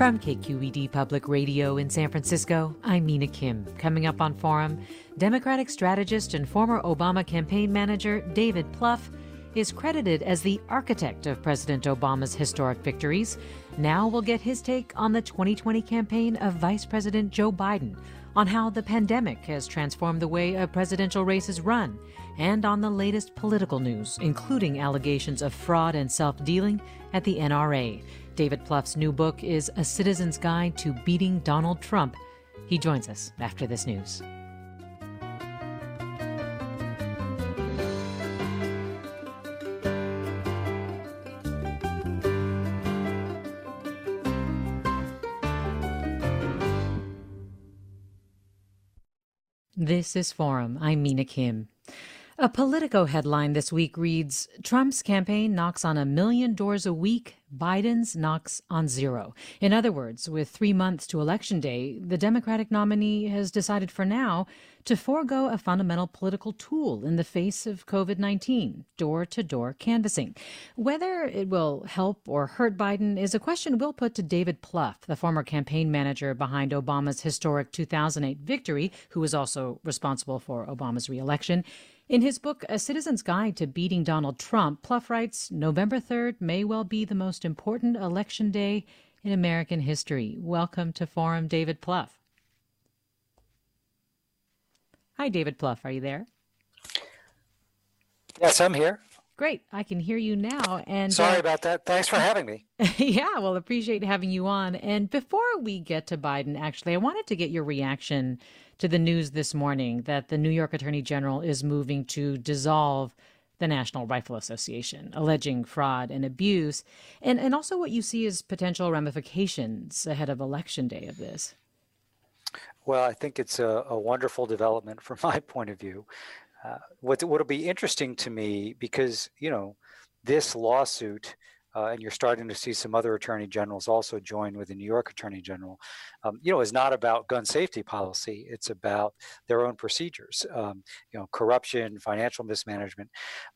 From KQED Public Radio in San Francisco, I'm Mina Kim. Coming up on Forum, Democratic strategist and former Obama campaign manager David Plouffe is credited as the architect of President Obama's historic victories. Now we'll get his take on the 2020 campaign of Vice President Joe Biden, on how the pandemic has transformed the way a presidential race is run, and on the latest political news, including allegations of fraud and self dealing at the NRA. David Plouffe's new book is A Citizen's Guide to Beating Donald Trump. He joins us after this news. This is Forum. I'm Mina Kim. A Politico headline this week reads Trump's campaign knocks on a million doors a week, Biden's knocks on zero. In other words, with three months to Election Day, the Democratic nominee has decided for now to forego a fundamental political tool in the face of COVID 19 door to door canvassing. Whether it will help or hurt Biden is a question we'll put to David Plouffe, the former campaign manager behind Obama's historic 2008 victory, who was also responsible for Obama's reelection. In his book, A Citizen's Guide to Beating Donald Trump, Plouffe writes November 3rd may well be the most important election day in American history. Welcome to Forum, David Plouffe. Hi, David Plouffe. Are you there? Yes, I'm here. Great. I can hear you now. And sorry uh, about that. Thanks for having me. yeah, well, appreciate having you on. And before we get to Biden, actually, I wanted to get your reaction to the news this morning that the New York Attorney General is moving to dissolve the National Rifle Association, alleging fraud and abuse, and, and also what you see as potential ramifications ahead of Election Day of this. Well, I think it's a, a wonderful development from my point of view. Uh, what what'll be interesting to me because you know this lawsuit uh, and you're starting to see some other attorney generals also join with the New York Attorney General, um, you know, is not about gun safety policy. It's about their own procedures, um, you know, corruption, financial mismanagement.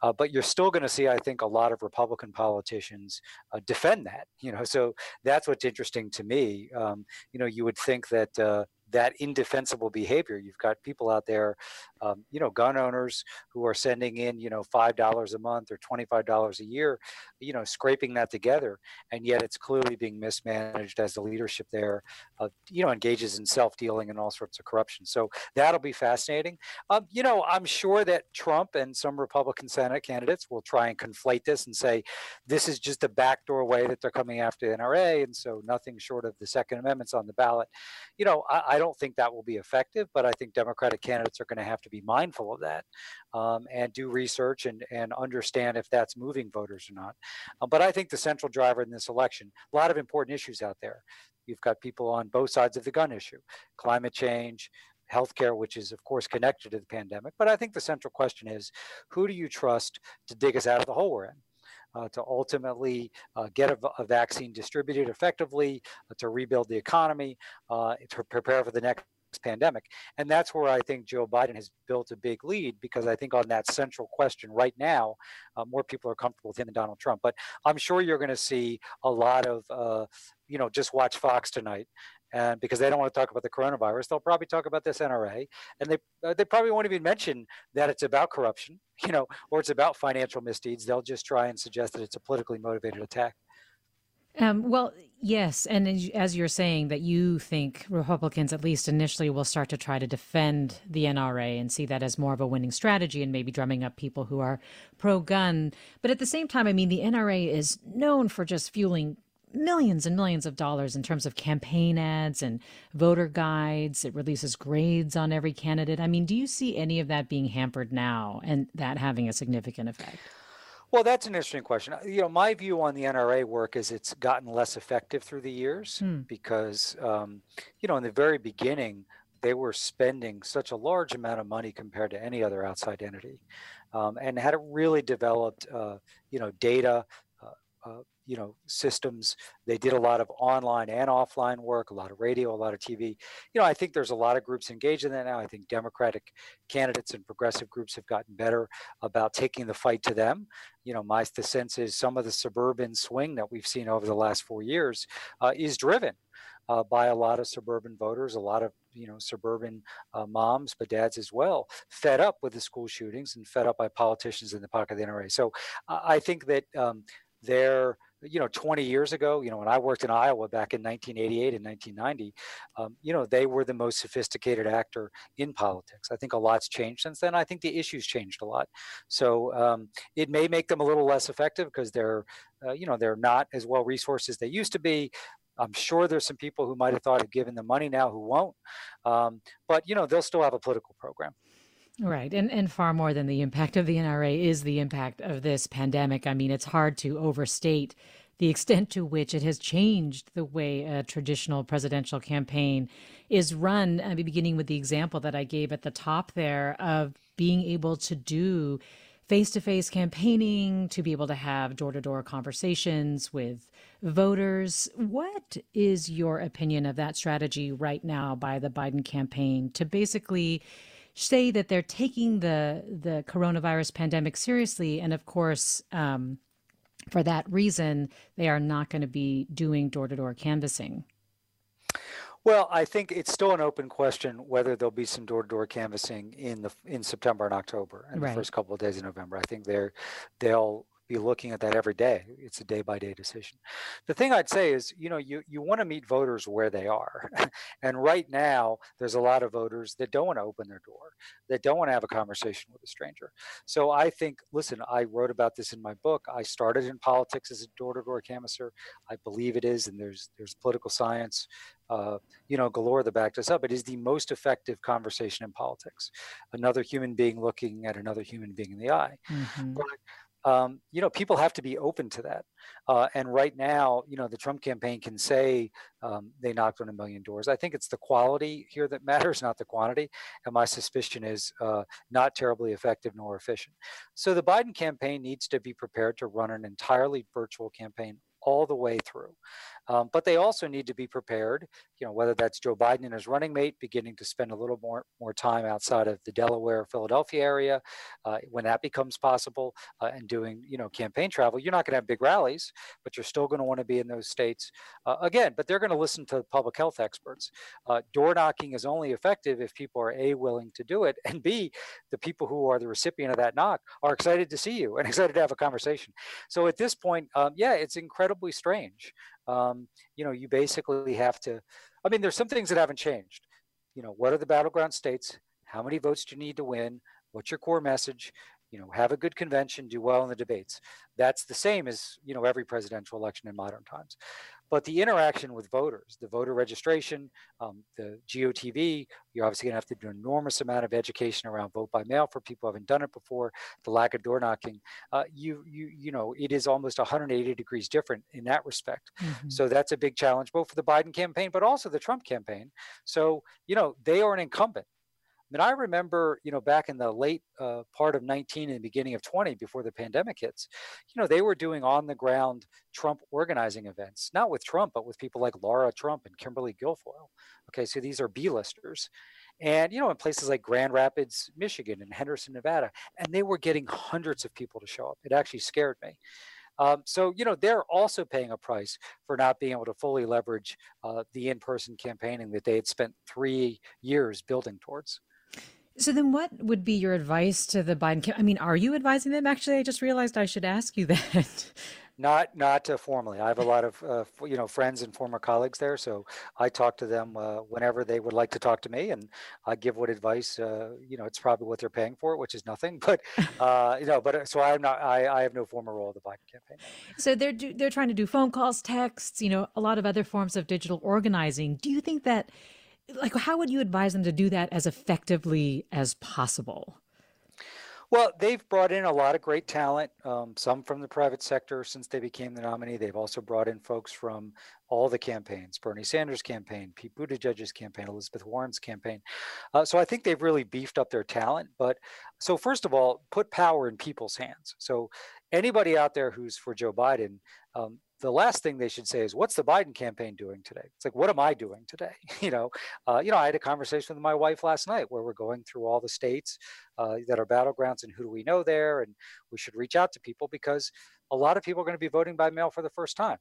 Uh, but you're still going to see, I think, a lot of Republican politicians uh, defend that. You know, so that's what's interesting to me. Um, you know, you would think that uh, that indefensible behavior. You've got people out there, um, you know, gun owners who are sending in, you know, five dollars a month or twenty-five dollars a year, you know, scraping that together, and yet it's clearly being mismanaged as the leadership there, uh, you know, engages in self-dealing and all sorts of corruption. So that'll be fascinating. Um, you know, I'm sure that Trump and some Republican Senate candidates will try and conflate this and say this is just a backdoor way that they're coming after the NRA, and so nothing short of the Second Amendment's on the ballot. You know, I, I don't think that will be effective, but I think Democratic candidates are going to have to be mindful of that um, and do research and, and understand if that's moving voters or not. Uh, but I think the central driver in this election, a lot of important issues out there. You've got people on both sides of the gun issue, climate change, healthcare, which is, of course, connected to the pandemic. But I think the central question is who do you trust to dig us out of the hole we're in? Uh, to ultimately uh, get a, a, vaccine distributed effectively, uh, to rebuild the economy, uh, to prepare for the next pandemic. And that's where I think Joe Biden has built a big lead because I think on that central question right now, uh, more people are comfortable with him than Donald Trump. But I'm sure you're going to see a lot of, uh, you know, just watch Fox tonight and because they don't want to talk about the coronavirus, they'll probably talk about this NRA, and they uh, they probably won't even mention that it's about corruption, you know, or it's about financial misdeeds. They'll just try and suggest that it's a politically motivated attack. Um, well, yes, and as you're saying, that you think Republicans, at least initially, will start to try to defend the NRA and see that as more of a winning strategy, and maybe drumming up people who are pro-gun. But at the same time, I mean, the NRA is known for just fueling millions and millions of dollars in terms of campaign ads and voter guides. It releases grades on every candidate. I mean, do you see any of that being hampered now and that having a significant effect? Well, that's an interesting question. You know, my view on the NRA work is it's gotten less effective through the years hmm. because, um, you know, in the very beginning, they were spending such a large amount of money compared to any other outside entity, um, and had it really developed, uh, you know, data, uh, uh, you know systems. They did a lot of online and offline work a lot of radio a lot of tv you know i think there's a lot of groups engaged in that now. I think democratic candidates and progressive groups have gotten better about taking the fight to them. You know my the sense is some of the suburban swing that we've seen over the last four years uh, is driven uh, by a lot of suburban voters, a lot of you know suburban uh, moms, but dads as well, fed up with the school shootings and fed up by politicians in the pocket of the NRA. So I think that um, they're you know 20 years ago you know when i worked in iowa back in 1988 and 1990 um, you know they were the most sophisticated actor in politics i think a lot's changed since then i think the issues changed a lot so um, it may make them a little less effective because they're uh, you know they're not as well resourced as they used to be I'm sure there's some people who might have thought of giving them money now who won't. Um, but you know, they'll still have a political program. Right. And and far more than the impact of the NRA is the impact of this pandemic. I mean, it's hard to overstate the extent to which it has changed the way a traditional presidential campaign is run. I mean, beginning with the example that I gave at the top there of being able to do face to face campaigning, to be able to have door to door conversations with voters. What is your opinion of that strategy right now by the Biden campaign to basically say that they're taking the the coronavirus pandemic seriously, and of course, um, for that reason, they are not going to be doing door to door canvassing. Well, I think it's still an open question whether there'll be some door-to-door canvassing in the in September and October and right. the first couple of days of November. I think they're they'll be looking at that every day. It's a day by day decision. The thing I'd say is, you know, you, you want to meet voters where they are. and right now, there's a lot of voters that don't want to open their door, that don't want to have a conversation with a stranger. So I think, listen, I wrote about this in my book. I started in politics as a door to door canvasser. I believe it is, and there's there's political science. Uh, you know, galore that backed us up. It is the most effective conversation in politics. Another human being looking at another human being in the eye. Mm-hmm. But um, you know, people have to be open to that. Uh, and right now, you know, the Trump campaign can say um, they knocked on a million doors. I think it's the quality here that matters, not the quantity. And my suspicion is uh, not terribly effective nor efficient. So the Biden campaign needs to be prepared to run an entirely virtual campaign all the way through. Um, but they also need to be prepared, you know, whether that's Joe Biden and his running mate beginning to spend a little more, more time outside of the Delaware, Philadelphia area, uh, when that becomes possible, uh, and doing, you know, campaign travel. You're not going to have big rallies, but you're still going to want to be in those states uh, again. But they're going to listen to public health experts. Uh, door knocking is only effective if people are a willing to do it, and b the people who are the recipient of that knock are excited to see you and excited to have a conversation. So at this point, um, yeah, it's incredibly strange um, you know, you basically have to, I mean, there's some things that haven't changed. You know, what are the battleground states? How many votes do you need to win? What's your core message? You know, have a good convention, do well in the debates. That's the same as, you know, every presidential election in modern times. But the interaction with voters, the voter registration, um, the GOTV, you're obviously going to have to do an enormous amount of education around vote by mail for people who haven't done it before. The lack of door knocking, uh, you you you know, it is almost 180 degrees different in that respect. Mm-hmm. So that's a big challenge, both for the Biden campaign, but also the Trump campaign. So you know, they are an incumbent mean, I remember, you know, back in the late uh, part of 19 and the beginning of 20, before the pandemic hits, you know, they were doing on the ground Trump organizing events, not with Trump, but with people like Laura Trump and Kimberly Guilfoyle. Okay, so these are B-listers. And, you know, in places like Grand Rapids, Michigan, and Henderson, Nevada, and they were getting hundreds of people to show up. It actually scared me. Um, so, you know, they're also paying a price for not being able to fully leverage uh, the in person campaigning that they had spent three years building towards. So then, what would be your advice to the Biden? Campaign? I mean, are you advising them? Actually, I just realized I should ask you that. Not not uh, formally. I have a lot of uh, you know friends and former colleagues there, so I talk to them uh, whenever they would like to talk to me, and I give what advice. Uh, you know, it's probably what they're paying for, which is nothing. But uh, you know, but uh, so I'm not. I, I have no formal role in the Biden campaign. So they're do, they're trying to do phone calls, texts, you know, a lot of other forms of digital organizing. Do you think that? Like how would you advise them to do that as effectively as possible well, they've brought in a lot of great talent, um, some from the private sector since they became the nominee. They've also brought in folks from all the campaigns Bernie Sanders' campaign, Pete Buttigieg's campaign, Elizabeth Warren's campaign. Uh, so I think they've really beefed up their talent. But so, first of all, put power in people's hands. So, anybody out there who's for Joe Biden, um, the last thing they should say is, "What's the Biden campaign doing today?" It's like, "What am I doing today?" you know, uh, you know. I had a conversation with my wife last night where we're going through all the states uh, that are battlegrounds and who do we know there, and we should reach out to people because a lot of people are going to be voting by mail for the first time.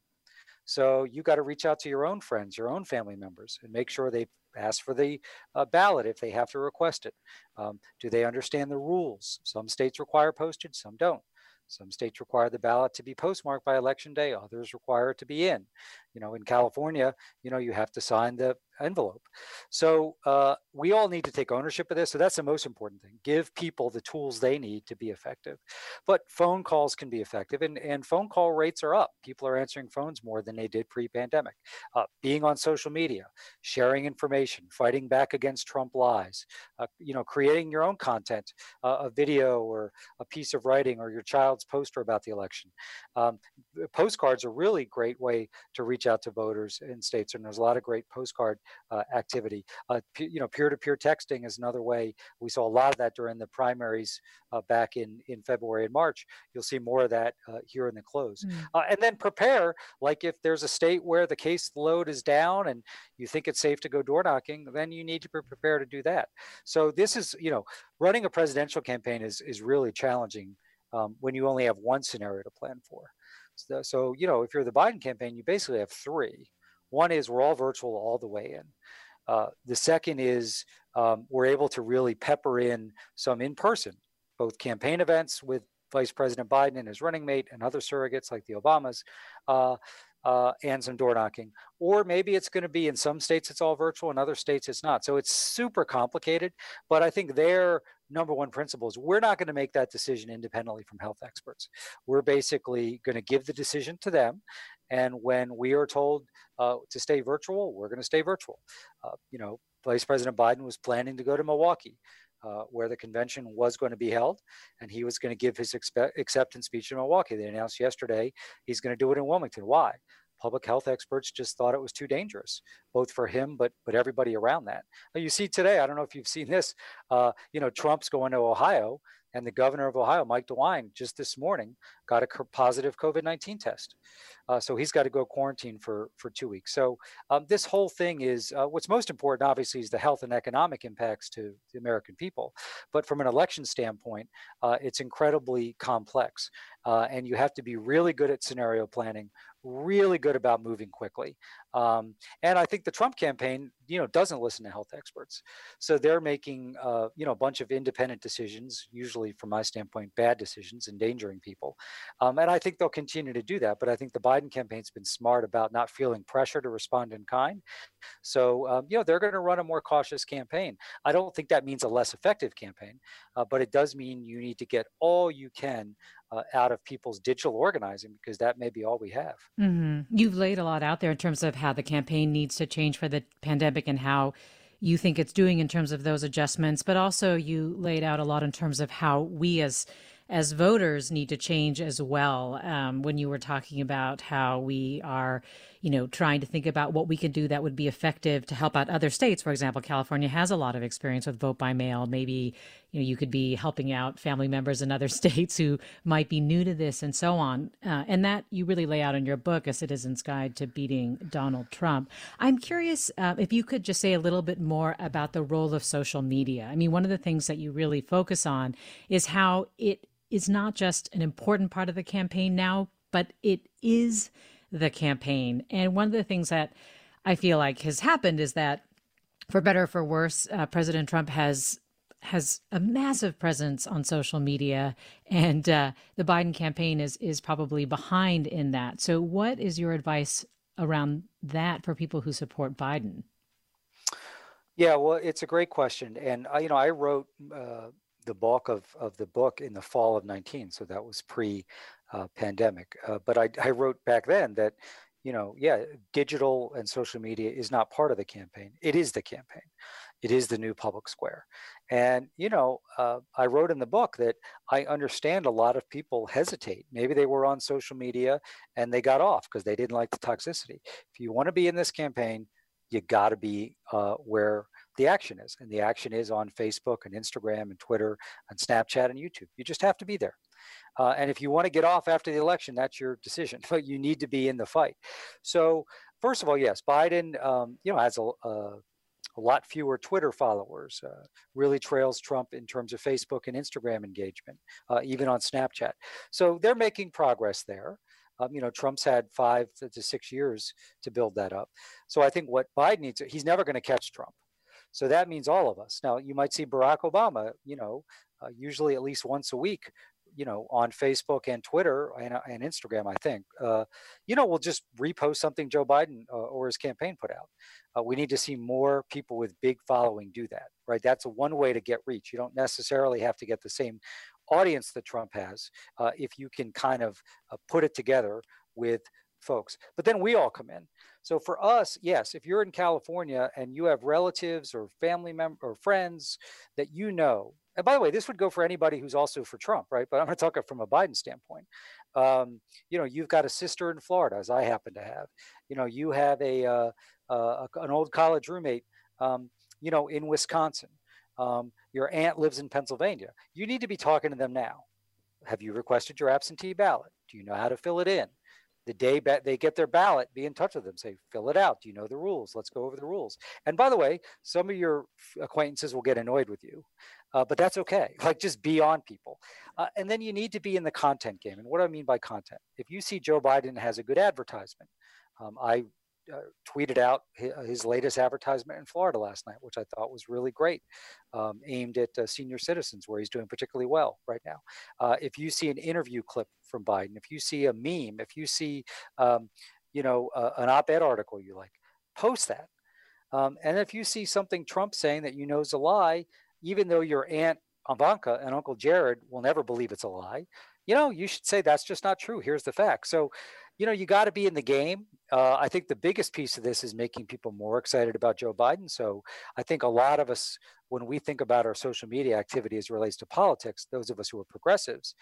So you got to reach out to your own friends, your own family members, and make sure they ask for the uh, ballot if they have to request it. Um, do they understand the rules? Some states require postage, some don't. Some states require the ballot to be postmarked by election day, others require it to be in. You know, in California, you know, you have to sign the envelope. So uh, we all need to take ownership of this. So that's the most important thing. Give people the tools they need to be effective. But phone calls can be effective, and, and phone call rates are up. People are answering phones more than they did pre-pandemic. Uh, being on social media, sharing information, fighting back against Trump lies, uh, you know, creating your own content, uh, a video or a piece of writing or your child's poster about the election. Um, postcards are really great way to reach out to voters in states, and there's a lot of great postcard activity. Uh, you know, peer-to-peer texting is another way. We saw a lot of that during the primaries uh, back in in February and March. You'll see more of that uh, here in the close. Mm. and then prepare, like if there's a state where the case load is down and you think it's safe to go door knocking, then you need to be prepared to do that. So this is, you know, running a presidential campaign is is really challenging um, when you only have one scenario to plan for. So, so, you know, if you're the Biden campaign, you basically have three. One is we're all virtual all the way in. Uh, the second is um, we're able to really pepper in some in person, both campaign events with Vice President Biden and his running mate and other surrogates like the Obamas, uh, uh, and some door knocking. Or maybe it's going to be in some states it's all virtual, in other states it's not. So it's super complicated. But I think their number one principle is we're not going to make that decision independently from health experts. We're basically going to give the decision to them and when we are told uh, to stay virtual, we're going to stay virtual. Uh, you know, Vice President Biden was planning to go to Milwaukee, uh, where the convention was going to be held, and he was going to give his expe- acceptance speech in Milwaukee. They announced yesterday he's going to do it in Wilmington. Why? Public health experts just thought it was too dangerous, both for him, but but everybody around that. You see today, I don't know if you've seen this. Uh, you know, Trump's going to Ohio, and the governor of Ohio, Mike DeWine, just this morning got a positive COVID 19 test. Uh, so he's got to go quarantine for, for two weeks. So um, this whole thing is uh, what's most important, obviously, is the health and economic impacts to the American people. But from an election standpoint, uh, it's incredibly complex. Uh, and you have to be really good at scenario planning, really good about moving quickly. Um, and I think the Trump campaign, you know, doesn't listen to health experts. So they're making, uh, you know, a bunch of independent decisions, usually from my standpoint, bad decisions, endangering people. Um, and I think they'll continue to do that. But I think the Biden campaign's been smart about not feeling pressure to respond in kind. So, um, you know, they're going to run a more cautious campaign. I don't think that means a less effective campaign, uh, but it does mean you need to get all you can uh, out of people's digital organizing because that may be all we have. Mm-hmm. You've laid a lot out there in terms of how the campaign needs to change for the pandemic and how you think it's doing in terms of those adjustments, but also you laid out a lot in terms of how we as as voters need to change as well. Um, when you were talking about how we are, you know, trying to think about what we can do that would be effective to help out other states. For example, California has a lot of experience with vote by mail. Maybe, you know, you could be helping out family members in other states who might be new to this and so on. Uh, and that you really lay out in your book, A Citizen's Guide to Beating Donald Trump. I'm curious uh, if you could just say a little bit more about the role of social media. I mean, one of the things that you really focus on is how it is not just an important part of the campaign now, but it is the campaign. And one of the things that I feel like has happened is that, for better or for worse, uh, President Trump has has a massive presence on social media, and uh, the Biden campaign is is probably behind in that. So, what is your advice around that for people who support Biden? Yeah, well, it's a great question, and uh, you know, I wrote uh, the bulk of, of the book in the fall of 19. So that was pre uh, pandemic. Uh, but I, I wrote back then that, you know, yeah, digital and social media is not part of the campaign. It is the campaign. It is the new public square. And, you know, uh, I wrote in the book that I understand a lot of people hesitate. Maybe they were on social media and they got off because they didn't like the toxicity. If you want to be in this campaign, you got to be uh, where the action is. And the action is on Facebook and Instagram and Twitter and Snapchat and YouTube. You just have to be there. Uh, and if you want to get off after the election, that's your decision. But you need to be in the fight. So first of all, yes, Biden, um, you know, has a, a, a, lot fewer Twitter followers. Uh, really trails Trump in terms of Facebook and Instagram engagement, uh, even on Snapchat. So they're making progress there. Um, you know, Trump's had five to six years to build that up. So I think what Biden needs, he's never going to catch Trump. So that means all of us. Now, you might see Barack Obama, you know, uh, usually at least once a week, you know, on Facebook and Twitter and, uh, and Instagram, I think, uh, you know, we'll just repost something Joe Biden uh, or his campaign put out. Uh, we need to see more people with big following do that, right? That's one way to get reach. You don't necessarily have to get the same audience that Trump has uh, if you can kind of put it together with folks. But then we all come in. So for us, yes, if you're in California and you have relatives or family members or friends that you know, and by the way, this would go for anybody who's also for Trump, right? But I'm going to talk from a Biden standpoint. Um, you know, you've got a sister in Florida, as I happen to have. You know, you have a uh, uh, an old college roommate, um, you know, in Wisconsin. Um, your aunt lives in Pennsylvania. You need to be talking to them now. Have you requested your absentee ballot? Do you know how to fill it in? The day they get their ballot, be in touch with them. Say, fill it out. You know the rules? Let's go over the rules. And by the way, some of your acquaintances will get annoyed with you, uh, but that's okay. Like just be on people. Uh, and then you need to be in the content game. And what do I mean by content? If you see Joe Biden has a good advertisement, um, I uh, tweeted out uh, his, latest advertisement in Florida last night, which I thought was really great, um, aimed at uh, senior citizens, where he's doing particularly well right now. Uh, if you see an interview clip from Biden, if you see a meme, if you see, um, you know, an op-ed article you like, post that. Um, and if you see something Trump saying that you know is a lie, even though your aunt Ivanka and Uncle Jared will never believe it's a lie, you know, you should say that's just not true. Here's the fact. So you know, you got to be in the game. Uh, I think the biggest piece of this is making people more excited about Joe Biden. So I think a lot of us, when we think about our social media activity as relates to politics, those of us who are progressives,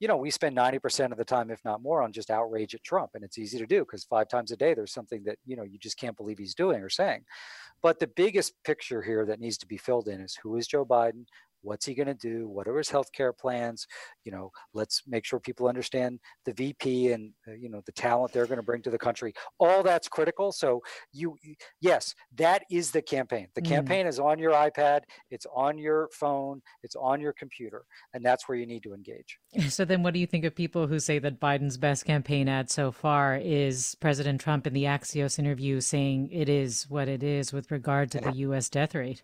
you know, we spend 90% of the time, if not more, on just outrage at Trump. And it's easy to do because five times a day there's something that, you know, you just can't believe he's doing or saying. But the biggest picture here that needs to be filled in is who is Joe Biden? What's he going to do? What are his health care plans? You know, let's make sure people understand the VP and uh, you know the talent they're going to bring to the country. All that's critical. So you, yes, that is the campaign. The mm. campaign is on your iPad. It's on your phone. It's on your computer, and that's where you need to engage. So then, what do you think of people who say that Biden's best campaign ad so far is President Trump in the Axios interview saying it is what it is with regard to the U.S. death rate?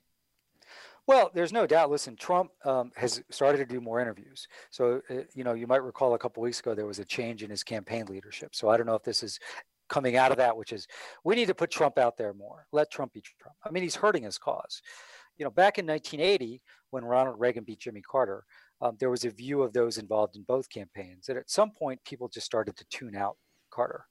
Well, there's no doubt. Listen, Trump um, has started to do more interviews. So, uh, you know, you might recall a couple weeks ago there was a change in his campaign leadership. So I don't know if this is coming out of that, which is we need to put Trump out there more. Let Trump be Trump. I mean, he's hurting his cause. You know, back in 1980, when Ronald Reagan beat Jimmy Carter, um, there was a view of those involved in both campaigns that at some point people just started to tune out Carter.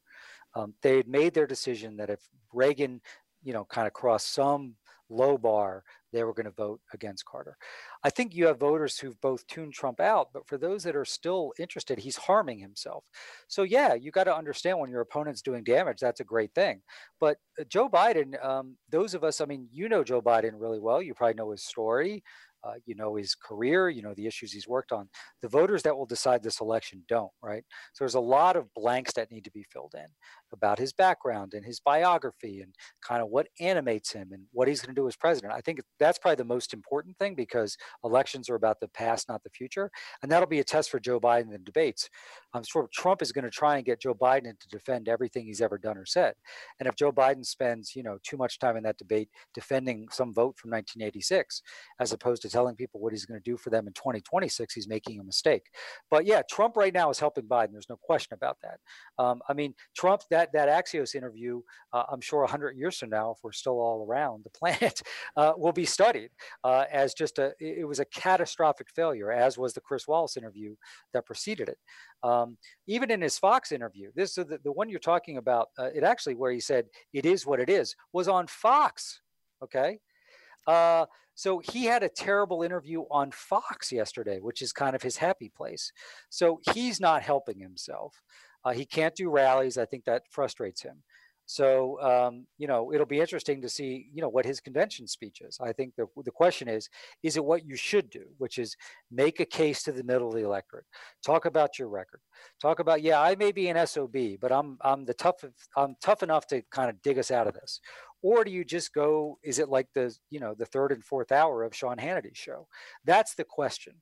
Um, they had made their decision that if Reagan, you know, kind of crossed some low bar, they were going to vote against Carter. I think you have voters who've both tuned Trump out, but for those that are still interested, he's harming himself. So, yeah, you got to understand when your opponent's doing damage, that's a great thing. But uh, Joe Biden, um, those of us, I mean, you know Joe Biden really well. You probably know his story. Uh, you know his career, you know the issues he's worked on. The voters that will decide this election don't, right? So there's a lot of blanks that need to be filled in about his background and his biography and kind of what animates him and what he's going to do as president. I think that's probably the most important thing because elections are about the past, not the future. And that'll be a test for Joe Biden in debates. I'm sure Trump is going to try and get Joe Biden to defend everything he's ever done or said. And if Joe Biden spends, you know, too much time in that debate defending some vote from 1986, as opposed to telling people what he's going to do for them in 2026, he's making a mistake. But yeah, Trump right now is helping Biden. There's no question about that. Um, I mean, Trump, that, that Axios interview, uh, I'm sure 100 years from now, if we're still all around the planet, uh, will be studied uh, as just a, it was a catastrophic failure, as was the Chris Wallace interview that preceded it. Um, even in his Fox interview, this is the, the one you're talking about, uh, it actually where he said, it is what it is, was on Fox. Okay. Uh, so he had a terrible interview on Fox yesterday, which is kind of his happy place. So he's not helping himself. Uh, he can't do rallies. I think that frustrates him. So um, you know, it'll be interesting to see you know what his convention speech is. I think the the question is, is it what you should do, which is make a case to the middle of the electorate, talk about your record, talk about yeah, I may be an sob, but I'm I'm the tough I'm tough enough to kind of dig us out of this, or do you just go is it like the you know the third and fourth hour of sean hannity's show that's the question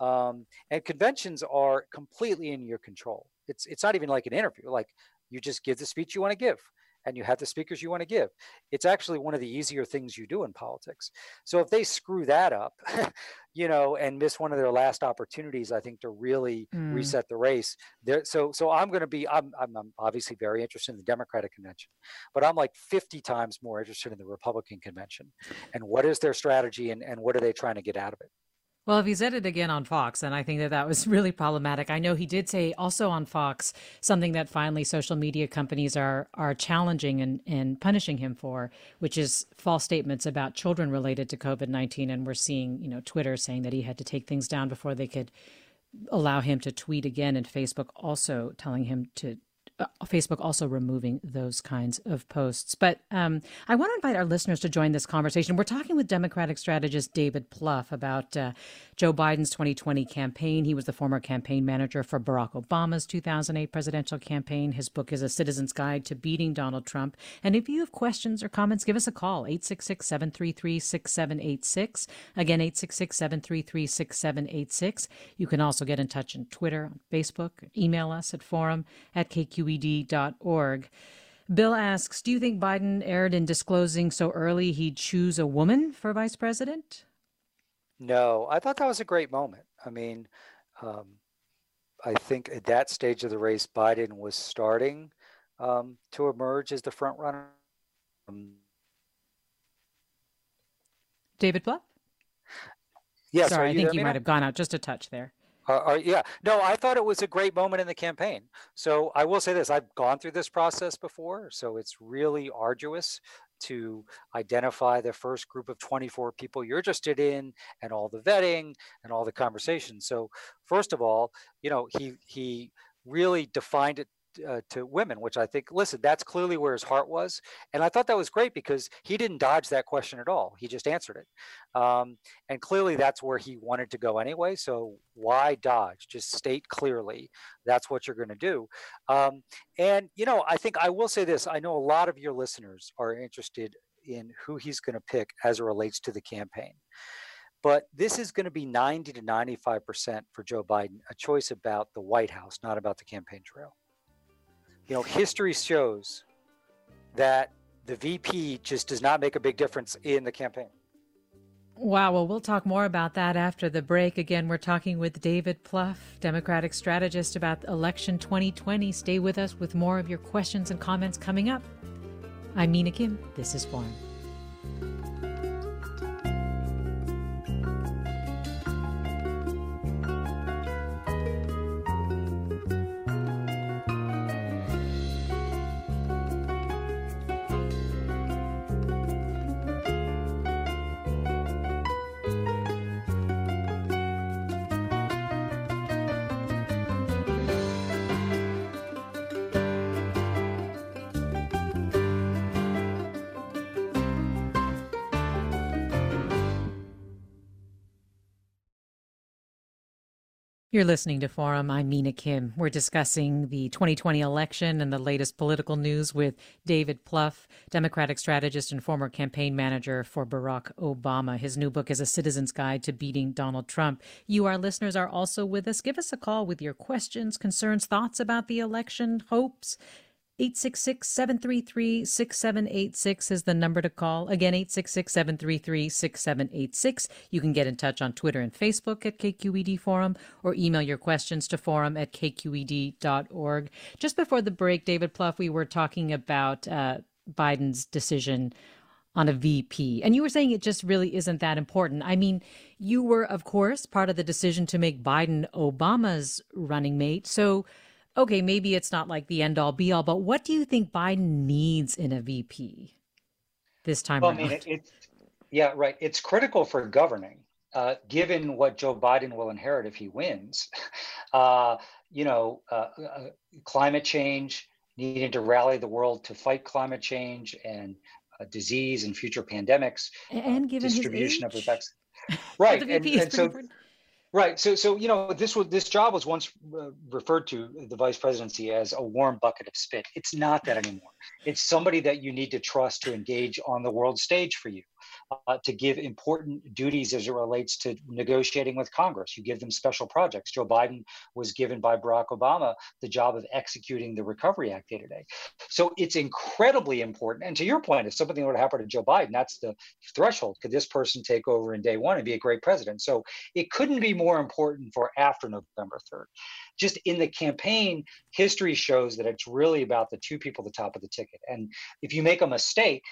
Um, and conventions are completely in your control. It's it's not even like an interview. Like you just give the speech you want to give and you have the speakers you want to give. It's actually one of the easier things you do in politics. So if they screw that up, you know, and miss one of their last opportunities, I think to really mm. reset the race. There, so so I'm going to be I'm, I'm I'm obviously very interested in the Democratic convention, but I'm like 50 times more interested in the Republican convention, and what is their strategy and and what are they trying to get out of it. Well, if he said it again on Fox, and I think that that was really problematic. I know he did say also on Fox something that finally social media companies are are challenging and, and punishing him for, which is false statements about children related to COVID nineteen. And we're seeing, you know, Twitter saying that he had to take things down before they could allow him to tweet again, and Facebook also telling him to Facebook also removing those kinds of posts. But um, I want to invite our listeners to join this conversation. We're talking with Democratic strategist David Plouffe about uh, Joe Biden's 2020 campaign. He was the former campaign manager for Barack Obama's 2008 presidential campaign. His book is A Citizen's Guide to Beating Donald Trump. And if you have questions or comments, give us a call 866 733 6786. Again, 866 733 6786. You can also get in touch on Twitter, on Facebook, email us at forum at KQ Bill asks Do you think Biden erred in disclosing so early he'd choose a woman for vice president? No, I thought that was a great moment. I mean, um, I think at that stage of the race, Biden was starting um, to emerge as the front runner. Um, David Plouffe? Yes. Sorry, I think you might have gone out just a touch there. Uh, uh, yeah, no, I thought it was a great moment in the campaign. So I will say this: I've gone through this process before, so it's really arduous to identify the first group of 24 people you're interested in, and all the vetting and all the conversations. So first of all, you know, he he really defined it uh, to women, which I think, listen, that's clearly where his heart was. And I thought that was great because he didn't dodge that question at all. He just answered it. Um, and clearly that's where he wanted to go anyway. So why dodge? Just state clearly that's what you're going to do. Um, and, you know, I think I will say this I know a lot of your listeners are interested in who he's going to pick as it relates to the campaign. But this is going to be 90 to 95% for Joe Biden, a choice about the White House, not about the campaign trail you know, history shows that the VP just does not make a big difference in the campaign. Wow. Well, we'll talk more about that after the break. Again, we're talking with David Plouffe, Democratic strategist about election 2020. Stay with us with more of your questions and comments coming up. I'm Mina Kim. This is Forum. You're listening to Forum. I'm Mina Kim. We're discussing the 2020 election and the latest political news with David Plouffe, Democratic strategist and former campaign manager for Barack Obama. His new book is A Citizen's Guide to Beating Donald Trump. You, our listeners, are also with us. Give us a call with your questions, concerns, thoughts about the election, hopes, 866 733 6786 is the number to call. Again, 866 733 6786. You can get in touch on Twitter and Facebook at KQED Forum or email your questions to forum at kqed.org. Just before the break, David Plouffe, we were talking about uh, Biden's decision on a VP. And you were saying it just really isn't that important. I mean, you were, of course, part of the decision to make Biden Obama's running mate. So, okay, maybe it's not like the end all be all, but what do you think Biden needs in a VP this time well, around? I mean, it, it, yeah, right. It's critical for governing, uh, given what Joe Biden will inherit if he wins. Uh, you know, uh, uh, climate change, needing to rally the world to fight climate change and uh, disease and future pandemics, and given distribution of effects. Right, and, and so. Important Right. So, so you know, this was this job was once uh, referred to the vice presidency as a warm bucket of spit. It's not that anymore. It's somebody that you need to trust to engage on the world stage for you. Uh, to give important duties as it relates to negotiating with Congress. You give them special projects. Joe Biden was given by Barack Obama the job of executing the Recovery Act day to day. So it's incredibly important. And to your point, if something were to happen to Joe Biden, that's the threshold. Could this person take over in day one and be a great president? So it couldn't be more important for after November 3rd. Just in the campaign, history shows that it's really about the two people at the top of the ticket. And if you make a mistake,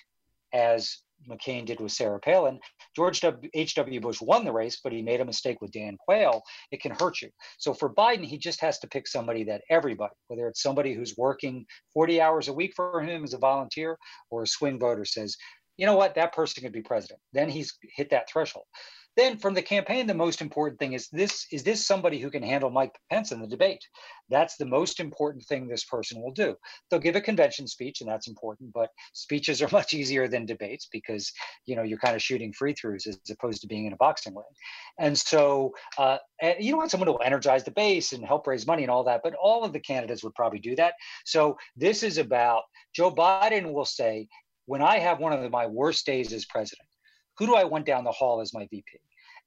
as McCain did with Sarah Palin. George H.W. Bush won the race, but he made a mistake with Dan Quayle. It can hurt you. So for Biden, he just has to pick somebody that everybody, whether it's somebody who's working 40 hours a week for him as a volunteer or a swing voter, says, you know what, that person could be president. Then he's hit that threshold. Then from the campaign, the most important thing is this is this somebody who can handle Mike Pence in the debate? That's the most important thing this person will do. They'll give a convention speech, and that's important, but speeches are much easier than debates because you know you're kind of shooting free throws as opposed to being in a boxing ring. And so uh, and you want someone to energize the base and help raise money and all that, but all of the candidates would probably do that. So this is about Joe Biden will say, when I have one of my worst days as president, who do I want down the hall as my VP?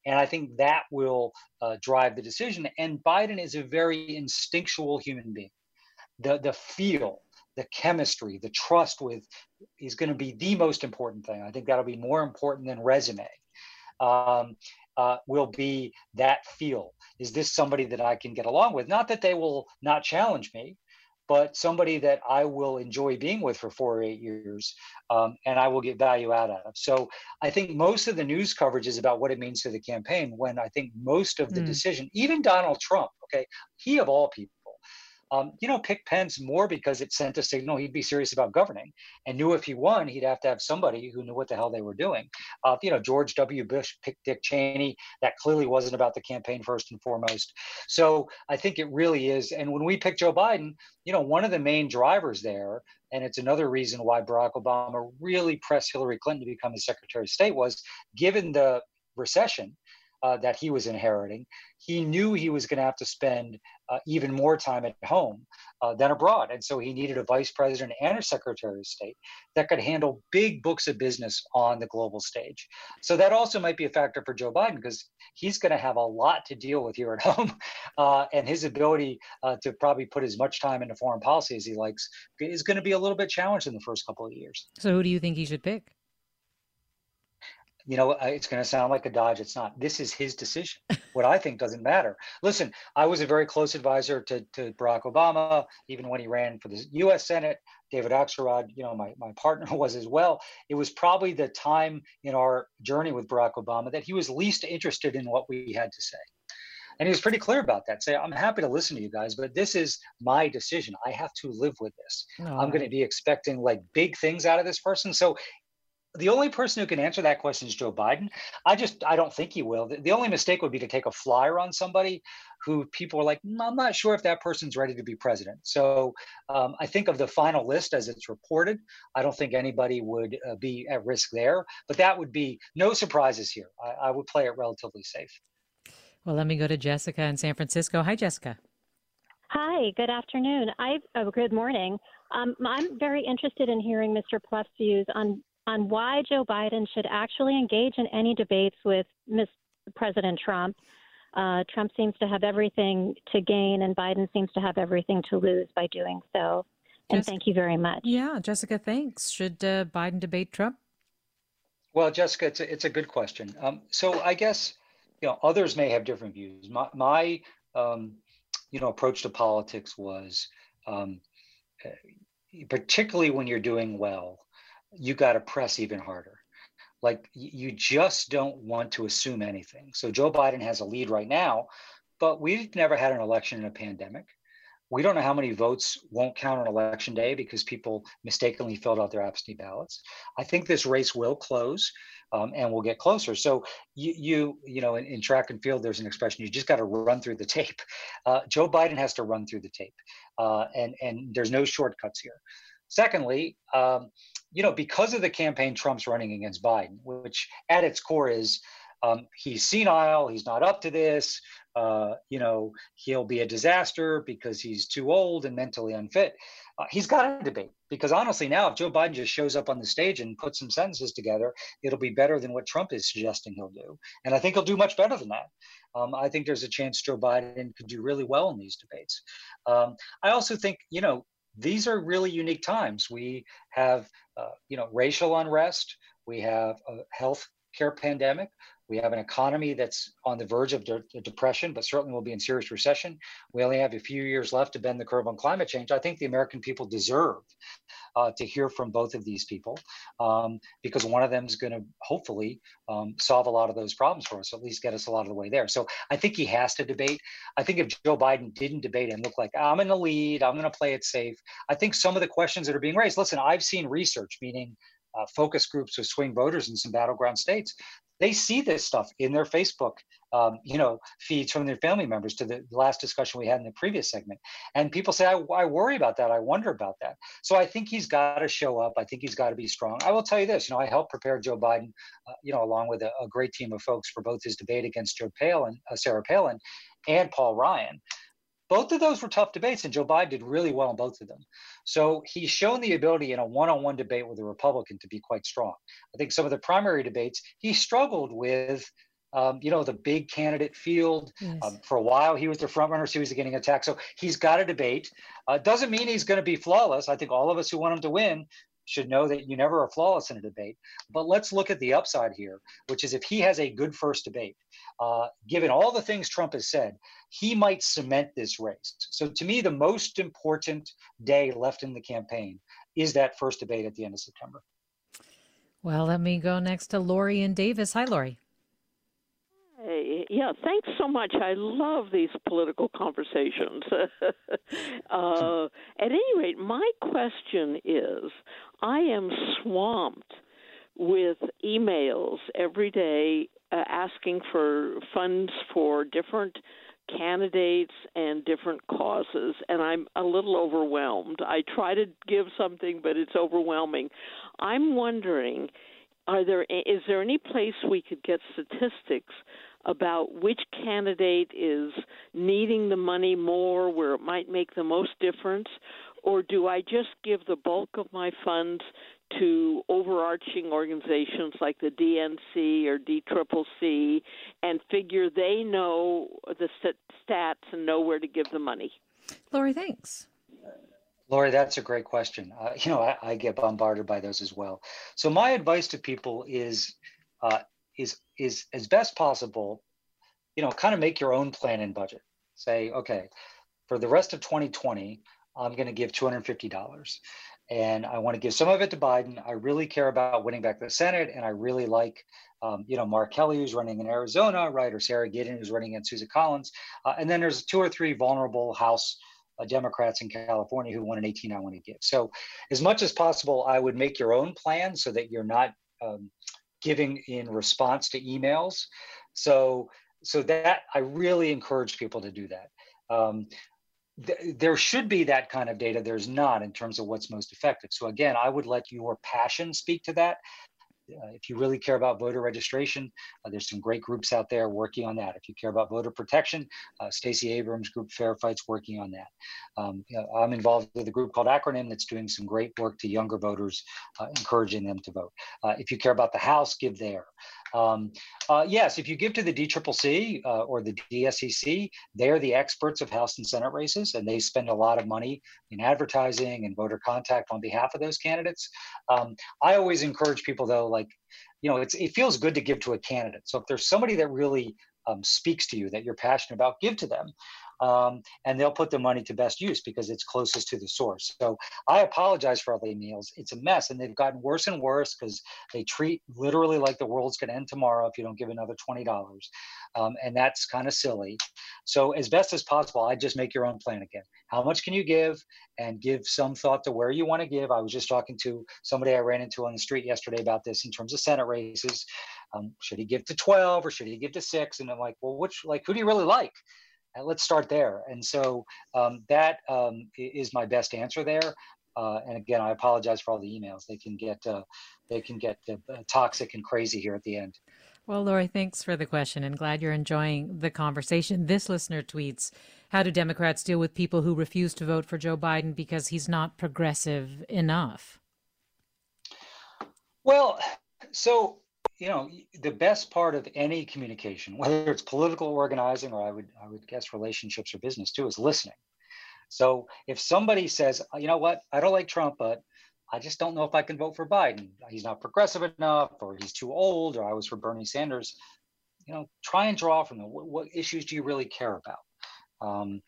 And I think that will uh, drive the decision. And Biden is a very instinctual human being. The, the feel, the chemistry, the trust with is going to be the most important thing. I think that'll be more important than resume. Um, uh, will be that feel. Is this somebody that I can get along with? Not that they will not challenge me, but somebody that I will enjoy being with for four or eight years, um, and I will get value out of. So I think most of the news coverage is about what it means to the campaign. When I think most of the mm. decision, even Donald Trump, okay, he of all people um, you know, pick Pence more because it sent a signal he'd be serious about governing and knew if he won, he'd have to have somebody who knew what the hell they were doing. Uh, you know, George W. Bush picked Dick Cheney. That clearly wasn't about the campaign first and foremost. So I think it really is. And when we pick Joe Biden, you know, one of the main drivers there, and it's another reason why Barack Obama really pressed Hillary Clinton to become his Secretary of State was given the recession uh, that he was inheriting, he knew he was going to have to spend uh, even more time at home uh, than abroad. And so he needed a vice president and a secretary of state that could handle big books of business on the global stage. So that also might be a factor for Joe Biden because he's going to have a lot to deal with here at home. Uh, and his ability uh, to probably put as much time into foreign policy as he likes is going to be a little bit challenged in the first couple of years. So who do you think he should pick? You know, uh, it's going to sound like a dodge. It's not. This is his decision. What I think doesn't matter. Listen, I was a very close advisor to, to Barack Obama, even when he ran for the U.S. Senate. David Axelrod, you know, my, my partner was as well. It was probably the time in our journey with Barack Obama that he was least interested in what we had to say. And he was pretty clear about that. Say, I'm happy to listen to you guys, but this is my decision. I have to live with this. I'm going to be expecting like big things out of this person. So the only person who can answer that question is Joe Biden. I just I don't think he will. The, the only mistake would be to take a flyer on somebody who people are like, mm, I'm not sure if that person's ready to be president. So um, I think of the final list as it's reported. I don't think anybody would uh, be at risk there, but that would be no surprises here. I, I would play it relatively safe. Well, let me go to Jessica in San Francisco. Hi, Jessica. Hi, good afternoon. I oh, good morning. Um, I'm very interested in hearing Mr. Plouffe's views on on why Joe Biden should actually engage in any debates with Ms. President Trump. Uh, Trump seems to have everything to gain, and Biden seems to have everything to lose by doing so. And Jessica, thank you very much. Yeah, Jessica, thanks. Should uh, Biden debate Trump? Well, Jessica, it's a, it's a good question. Um, so I guess you know others may have different views. My, my um, you know approach to politics was um, eh, particularly when you're doing well you got to press even harder. Like you just don't want to assume anything. So Joe Biden has a lead right now, but we've never had an election in a pandemic. We don't know how many votes won't count on election day because people mistakenly filled out their absentee ballots. I think this race will close um, and we'll get closer. So you, you, you know, in, in, track and field, there's an expression: you just got to run through the tape. Uh, Joe Biden has to run through the tape, uh, and and there's no shortcuts here. Secondly, um, you know, because of the campaign Trump's running against Biden, which at its core is um, he's senile, he's not up to this, uh, you know, he'll be a disaster because he's too old and mentally unfit. Uh, he's got a debate because honestly, now if Joe Biden just shows up on the stage and puts some sentences together, it'll be better than what Trump is suggesting he'll do. And I think he'll do much better than that. Um, I think there's a chance Joe Biden could do really well in these debates. Um, I also think, you know, these are really unique times. We have, uh, you know, racial unrest. We have a health care pandemic. We have an economy that's on the verge of de- depression, but certainly will be in serious recession. We only have a few years left to bend the curve on climate change. I think the American people deserve uh, to hear from both of these people um, because one of them is going to hopefully um, solve a lot of those problems for us, at least get us a lot of the way there. So I think he has to debate. I think if Joe Biden didn't debate and look like I'm in the lead, I'm going to play it safe. I think some of the questions that are being raised. Listen, I've seen research, meaning uh, focus groups with swing voters in some battleground states they see this stuff in their Facebook, um, you know, feeds from their family members. To the last discussion we had in the previous segment, and people say, I, I worry about that. I wonder about that. So I think he's got to show up. I think he's got to be strong. I will tell you this. You know, I helped prepare Joe Biden, uh, you know, along with a, a, great team of folks for both his debate against Joe Palin, uh, Sarah Palin, and Paul Ryan. Both of those were tough debates, and Joe Biden did really well in both of them. So he's shown the ability in a one on one debate with a Republican to be quite strong. I think some of the primary debates, he struggled with. Um, you know the big candidate field. Yes. Um, for a while, he was the front runner, so he was getting attacked. So he's got a debate. Uh, doesn't mean he's going to be flawless. I think all of us who want him to win should know that you never are flawless in a debate. But let's look at the upside here, which is if he has a good first debate, uh, given all the things Trump has said, he might cement this race. So to me, the most important day left in the campaign is that first debate at the end of September. Well, let me go next to Lori and Davis. Hi, Lori. Hey, yeah, thanks so much. I love these political conversations. uh, at any rate, my question is I am swamped with emails every day uh, asking for funds for different candidates and different causes and I'm a little overwhelmed. I try to give something but it's overwhelming. I'm wondering are there is there any place we could get statistics about which candidate is needing the money more where it might make the most difference or do I just give the bulk of my funds to overarching organizations like the DNC or DCCC and figure they know the stats and know where to give the money? Lori, thanks. Lori, that's a great question. Uh, you know, I, I, get bombarded by those as well. So my advice to people is, uh, is, is as best possible, you know, kind of make your own plan and budget. Say, okay, for the rest of 2020, I'm going to give $250 and I want to give some of it to Biden. I really care about winning back the Senate, and I really like, um, you know, Mark Kelly who's running in Arizona, right, or Sara Gideon who's running in Susan Collins, uh, and then there's two or three vulnerable House uh, Democrats in California who want an 18 I want to give. So, as much as possible, I would make your own plan so that you're not um, giving in response to emails. So, so that I really encourage people to do that. Um, there should be that kind of data. There's not in terms of what's most effective. So again, I would let your passion speak to that. Uh, if you really care about voter registration, uh, there's some great groups out there working on that. If you care about voter protection, uh, Stacey Abrams' group Fair Fight's working on that. Um, you know, I'm involved with a group called Acronym that's doing some great work to younger voters, uh, encouraging them to vote. Uh, if you care about the House, give there. Um, yes, if you give to the DCCC or the DSCC, they're the experts of House and Senate races, and they spend a lot of money in advertising and voter contact on behalf of those candidates. Um, I always encourage people, though, like, you know, it's, it feels good to give to a candidate. So if there's somebody that really um, speaks to you, that you're passionate about, give to them um, and they'll put the money to best use because it's closest to the source. So I apologize for all the emails. It's a mess, and they've gotten worse and worse because they treat literally like the world's going to end tomorrow if you don't give another twenty dollars, um, and that's kind of silly. So as best as possible, I just make your own plan again. How much can you give, and give some thought to where you want to give. I was just talking to somebody I ran into on the street yesterday about this in terms of Senate races. Um, should he give to 12 or should he give to six? And I'm like, well, which like who do you really like? Let's start there. And so um, that um, is my best answer there. Uh, and again, I apologize for all the emails. They can get uh, they can get uh, toxic and crazy here at the end. Well, Lori, thanks for the question and glad you're enjoying the conversation. This listener tweets How do Democrats deal with people who refuse to vote for Joe Biden because he's not progressive enough? Well, so, you know, the best part of any communication, whether it's political organizing or I would I would guess relationships or business too, is listening. So if somebody says, you know what, I don't like Trump, but I just don't know if I can vote for Biden. He's not progressive enough, or he's too old, or I was for Bernie Sanders. You know, try and draw from them. What, what issues do you really care about? Um,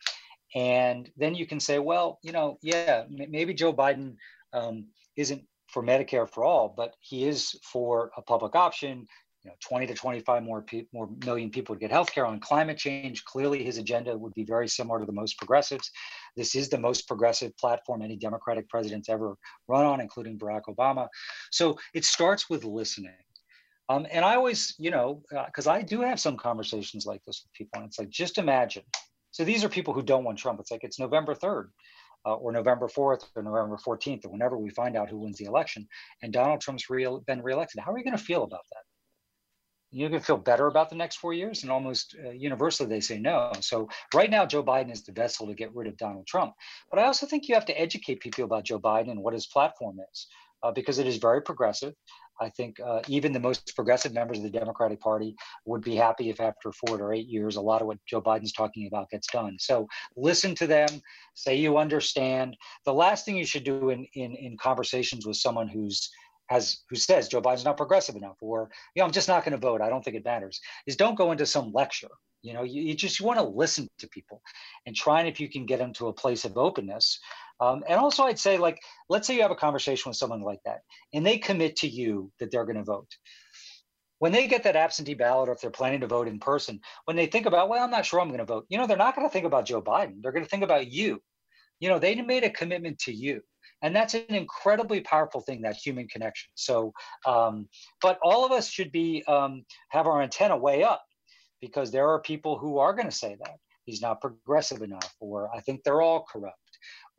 and then you can say, well, you know, yeah, maybe Joe Biden um, isn't for Medicare for all, but he is for a public option. You know 20 to 25 more pe- more million people would get health care on climate change. Clearly his agenda would be very similar to the most progressives. This is the most progressive platform any democratic president's ever run on including barack obama. So it starts with listening. Um, and i always you know because uh, i do have some conversations like this with people and it's like just imagine. So these are people who don't want trump. It's like it's november 3rd uh, or November 4th or November 14th, or whenever we find out who wins the election, and Donald Trump's re- been reelected. How are you going to feel about that? You're going to feel better about the next four years and almost uh, universally they say no so right now joe biden is the vessel to get rid of donald trump but i also think you have to educate people about joe biden and what his platform is uh, because it is very progressive i think uh, even the most progressive members of the democratic party would be happy if after four or eight years a lot of what joe biden's talking about gets done so listen to them say you understand the last thing you should do in in, in conversations with someone who's has who says Joe Biden's not progressive enough, or you know, I'm just not going to vote. I don't think it matters. Is don't go into some lecture. You know, you, you just want to listen to people and try and if you can get them to a place of openness. Um, and also, I'd say like, let's say you have a conversation with someone like that, and they commit to you that they're going to vote. When they get that absentee ballot, or if they're planning to vote in person, when they think about, well, I'm not sure I'm going to vote. You know, they're not going to think about Joe Biden. They're going to think about you. You know, they made a commitment to you and that's an incredibly powerful thing that human connection so um, but all of us should be um, have our antenna way up because there are people who are going to say that he's not progressive enough or i think they're all corrupt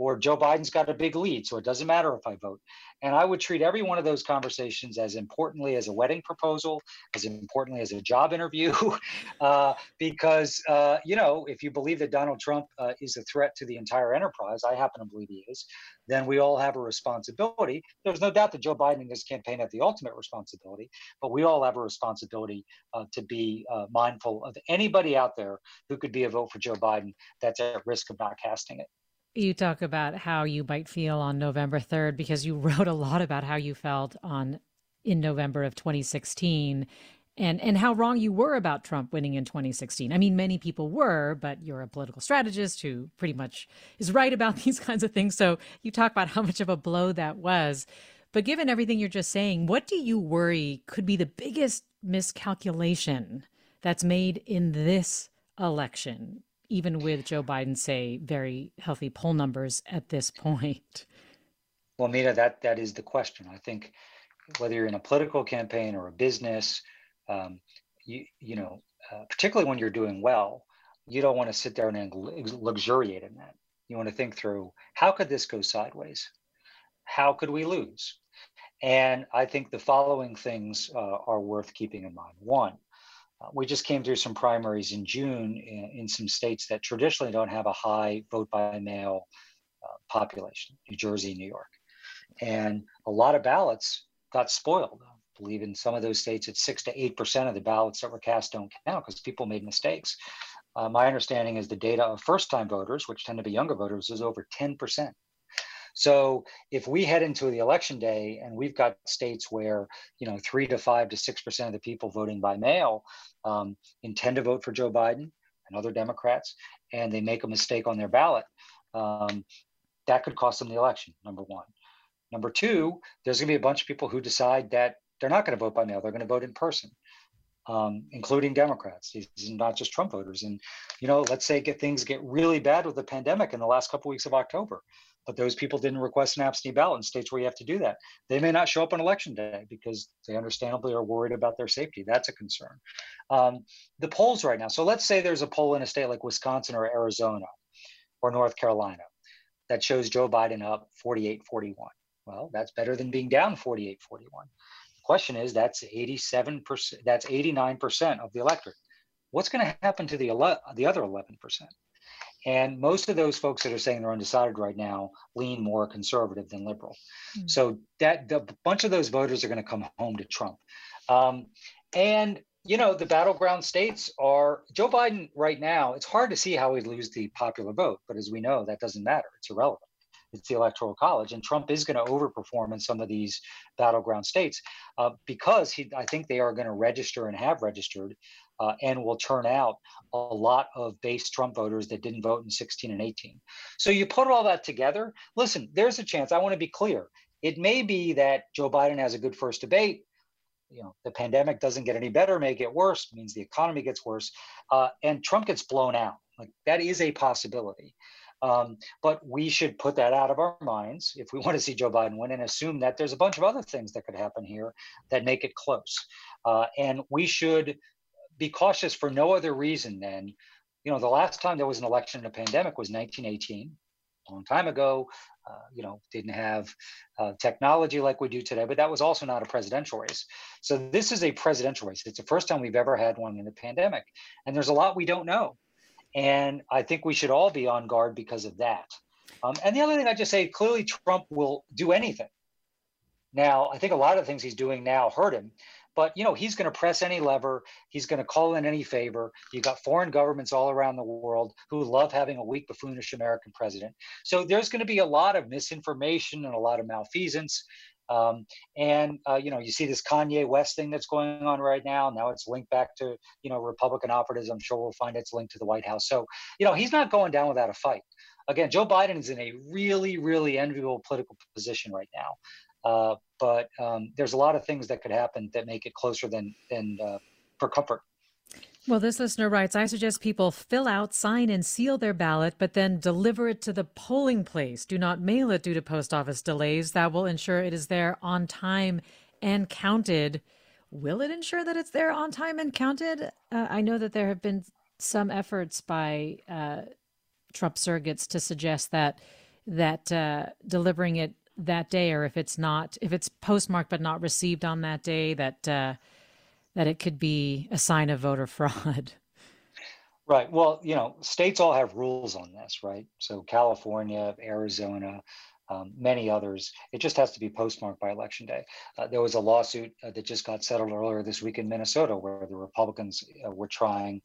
or Joe Biden's got a big lead, so it doesn't matter if I vote. And I would treat every one of those conversations as importantly as a wedding proposal, as importantly as a job interview, uh, because uh, you know if you believe that Donald Trump uh, is a threat to the entire enterprise, I happen to believe he is. Then we all have a responsibility. There's no doubt that Joe Biden and his campaign have the ultimate responsibility, but we all have a responsibility uh, to be uh, mindful of anybody out there who could be a vote for Joe Biden that's at risk of not casting it you talk about how you might feel on November 3rd because you wrote a lot about how you felt on in November of 2016 and and how wrong you were about Trump winning in 2016. I mean, many people were, but you're a political strategist who pretty much is right about these kinds of things. So you talk about how much of a blow that was. But given everything you're just saying, what do you worry could be the biggest miscalculation that's made in this election? Even with Joe Biden, say, very healthy poll numbers at this point? Well, Mina, that that is the question. I think whether you're in a political campaign or a business, um, you you know, uh, particularly when you're doing well, you don't want to sit there and luxuriate in that. You want to think through how could this go sideways? How could we lose? And I think the following things uh, are worth keeping in mind. One, we just came through some primaries in June in, in, some states that traditionally don't have a high vote by mail uh, population, New Jersey, New York. And a lot of ballots got spoiled. I believe in some of those states, it's six to 8% of the ballots that were cast don't count because people made mistakes. Uh, my understanding is the data of first time voters, which tend to be younger voters, is over 10%. So if we head into the election day and we've got states where you know three to five to six percent of the people voting by mail um, intend to vote for Joe Biden and other Democrats, and they make a mistake on their ballot, um, that could cost them the election. Number one. Number two, there's going to be a bunch of people who decide that they're not going to vote by mail; they're going to vote in person. Um, including Democrats. These are not just Trump voters. And you know, let's say get things get really bad with the pandemic in the last couple weeks of October but those people didn't request an absentee ballot in states where you have to do that. They may not show up on election day because they understandably are worried about their safety. That's a concern. Um, the polls right now. So let's say there's a poll in a state like Wisconsin or Arizona or North Carolina that shows Joe Biden up 48 41. Well, that's better than being down 48 41. The question is that's 87%, that's 89% of the electorate. What's going to happen to the, ele- the other 11%? And most of those folks that are saying they're undecided right now lean more conservative than liberal. Mm-hmm. So that the bunch of those voters are going to come home to Trump. Um, and you know the battleground states are Joe Biden right now. It's hard to see how he'd lose the popular vote, but as we know, that doesn't matter. It's irrelevant. It's the electoral college, and Trump is going to overperform in some of these battleground states uh, because he. I think they are going to register and have registered uh, and will turn out a lot of base Trump voters that didn't vote in 16 and 18. So you put all that together. Listen, there's a chance. I want to be clear. It may be that Joe Biden has a good first debate. You know, the pandemic doesn't get any better, may get worse, means the economy gets worse, uh, and Trump gets blown out. Like that is a possibility. Um, but we should put that out of our minds if we want to see Joe Biden win and assume that there's a bunch of other things that could happen here that make it close. Uh, and we should be cautious for no other reason than, you know, the last time there was an election in a pandemic was 1918, a long time ago. Uh, you know, didn't have uh, technology like we do today, but that was also not a presidential race. So this is a presidential race. It's the first time we've ever had one in a pandemic, and there's a lot we don't know. And I think we should all be on guard because of that. Um, and the other thing I just say, clearly Trump will do anything. Now, I think a lot of the things he's doing now hurt him, but you know, he's going to press any lever. He's going to call in any favor. You've got foreign governments all around the world who love having a weak, buffoonish American president. So there's going to be a lot of misinformation and a lot of malfeasance. Um, and uh, you know, you see this Kanye West thing that's going on right now. Now it's linked back to you know Republican operatives. I'm sure we'll find it's linked to the White House. So you know, he's not going down without a fight. Again, Joe Biden is in a really, really enviable political position right now. Uh, but um, there's a lot of things that could happen that make it closer than than uh, for comfort. Well, this listener writes I suggest people fill out, sign, and seal their ballot, but then deliver it to the polling place. Do not mail it due to post office delays. That will ensure it is there on time and counted. Will it ensure that it's there on time and counted? Uh, I know that there have been some efforts by uh, Trump surrogates to suggest that that uh, delivering it that day, or if it's not, if it's postmarked but not received on that day, that uh, that it could be a sign of voter fraud. Right. Well, you know, states all have rules on this, right? So California, Arizona, um, many others. It just has to be postmarked by election day. Uh, there was a lawsuit uh, that just got settled earlier this week in Minnesota where the Republicans uh, were trying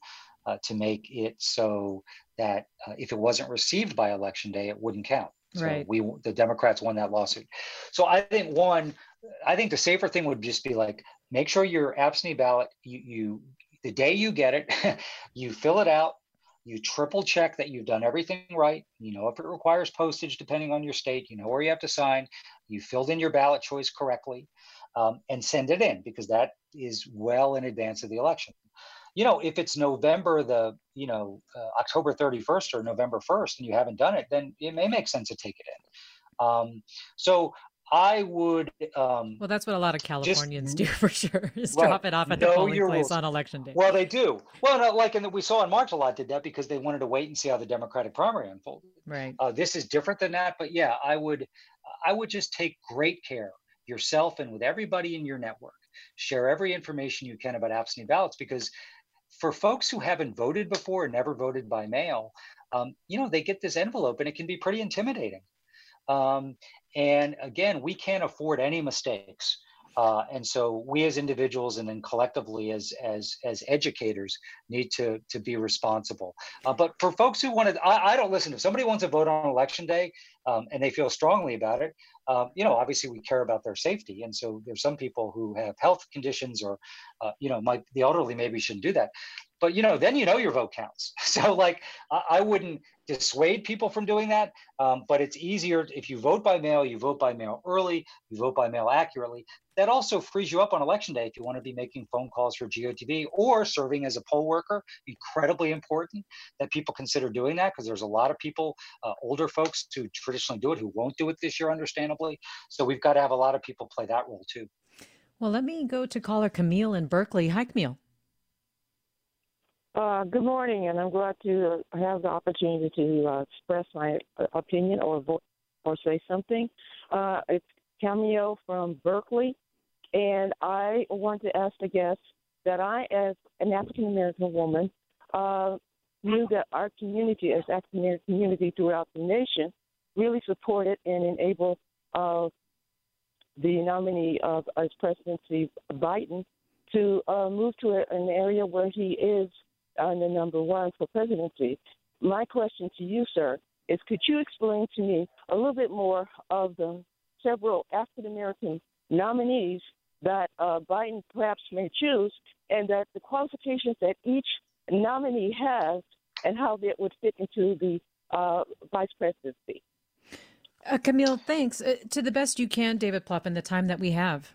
uh, to make it so that uh, if it wasn't received by election day, it wouldn't count. So right. we the Democrats won that lawsuit. So I think one, I think the safer thing would just be like make sure your absentee ballot you you the day you get it, you fill it out, you triple check that you've done everything right. You know if it requires postage depending on your state, you know where you have to sign. You filled in your ballot choice correctly, um, and send it in because that is well in advance of the election you know, if it's November the, you know, uh, October 31st or November 1st and you haven't done it, then it may make sense to take it in. Um, so I would. Um, well, that's what a lot of Californians just, do for sure. Is right, drop it off at the polling place rules. on election day. Well, they do. Well, no, like and we saw in March, a lot did that because they wanted to wait and see how the Democratic primary unfolded. Right. Uh, this is different than that, but yeah, I would. I would just take great care yourself and with everybody in your network. Share every information you can about absentee ballots because for folks who haven't voted before and never voted by mail, um, you know, they get this envelope and it can be pretty intimidating. Um, and again, we can't afford any mistakes. Uh, and so we as individuals and then collectively as as as educators need to to be responsible. Uh, but for folks who want to, I, I, don't listen. If somebody wants to vote on election day um, and they feel strongly about it, um, you know, obviously we care about their safety. And so there's some people who have health conditions or, uh, you know, might the elderly maybe shouldn't do that but you know then you know your vote counts. So like i, I wouldn't dissuade people from doing that um, but it's easier if you vote by mail you vote by mail early you vote by mail accurately. That also frees you up on election day if you want to be making phone calls for gotv or serving as a poll worker. Incredibly important that people consider doing that because there's a lot of people uh, older folks who traditionally do it who won't do it this year understandably. So we've got to have a lot of people play that role too. Well let me go to caller camille in berkeley. Hi camille uh, good morning, and I'm glad to have the opportunity to uh, express my opinion or vo- or say something. Uh, it's Cameo from Berkeley, And I want to ask the guests that I, as an African American woman, uh, knew that our community, as African American community throughout the nation, really supported and enabled uh, the nominee of as presidency, Biden, to uh, move to a, an area where he is on the number one for presidency. My question to you, sir, is could you explain to me a little bit more of the several African American nominees that uh, Biden perhaps may choose, and that the qualifications that each nominee has, and how that would fit into the uh, vice presidency? Uh, Camille, thanks. Uh, to the best you can, David Plouffe, in the time that we have.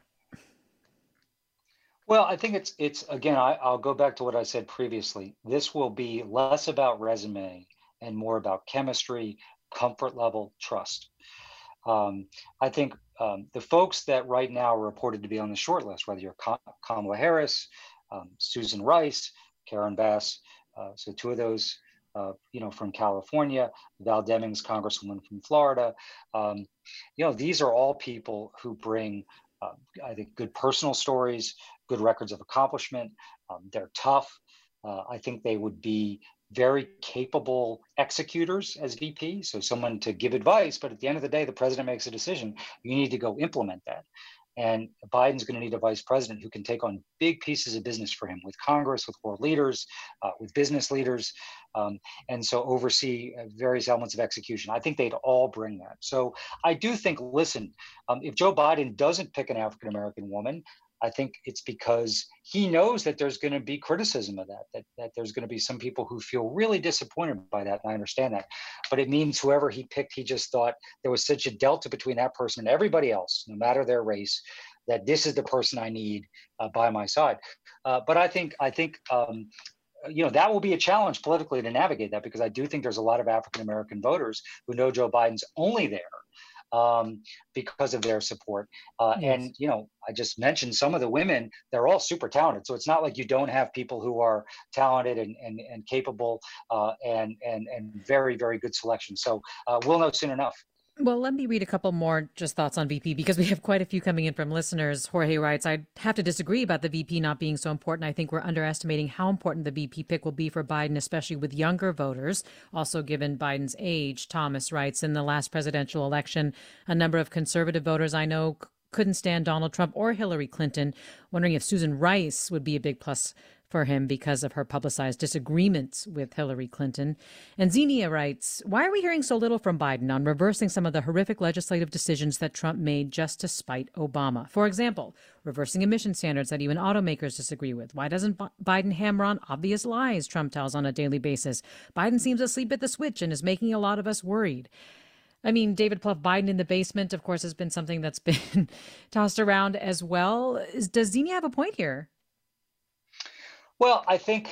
Well, I think it's it's again. I, I'll go back to what I said previously. This will be less about resume and more about chemistry, comfort level, trust. Um, I think um, the folks that right now are reported to be on the short list, whether you're Kamala Harris, um, Susan Rice, Karen Bass, uh, so two of those, uh, you know, from California, Val Demings, Congresswoman from Florida. Um, you know, these are all people who bring, uh, I think, good personal stories, good records of accomplishment. Um, they're tough. Uh, I think they would be very capable executors as VP. So someone to give advice, but at the end of the day, the president makes a decision. You need to go implement that. And Biden's going to need a vice president who can take on big pieces of business for him with Congress, with world leaders, uh, with business leaders, um, and so oversee uh, various elements of execution. I think they'd all bring that. So I do think, listen, um, if Joe Biden doesn't pick an African American woman, I think it's because he knows that there's going to be criticism of that, that, that there's going to be some people who feel really disappointed by that. And I understand that. But it means whoever he picked, he just thought there was such a delta between that person and everybody else, no matter their race, that this is the person I need uh, by my side. Uh, but I think, I think, um, you know that will be a challenge politically to navigate that because I do think there's a lot of African American voters who know Joe Biden's only there um, because of their support. Uh, yes. And you know, I just mentioned some of the women; they're all super talented. So it's not like you don't have people who are talented and and, and capable uh, and and and very very good selection. So uh, we'll know soon enough. Well, let me read a couple more just thoughts on VP because we have quite a few coming in from listeners. Jorge writes, I have to disagree about the VP not being so important. I think we're underestimating how important the VP pick will be for Biden, especially with younger voters. Also, given Biden's age, Thomas writes, in the last presidential election, a number of conservative voters I know couldn't stand Donald Trump or Hillary Clinton, wondering if Susan Rice would be a big plus for him because of her publicized disagreements with Hillary Clinton. And Xenia writes, Why are we hearing so little from Biden on reversing some of the horrific legislative decisions that Trump made just to spite Obama? For example, reversing emission standards that even automakers disagree with. Why doesn't Biden hammer on obvious lies Trump tells on a daily basis? Biden seems asleep at the switch and is making a lot of us worried. I mean, David Plouffe, Biden in the basement, of course, has been something that's been tossed around as well. Does Xenia have a point here? Well, I think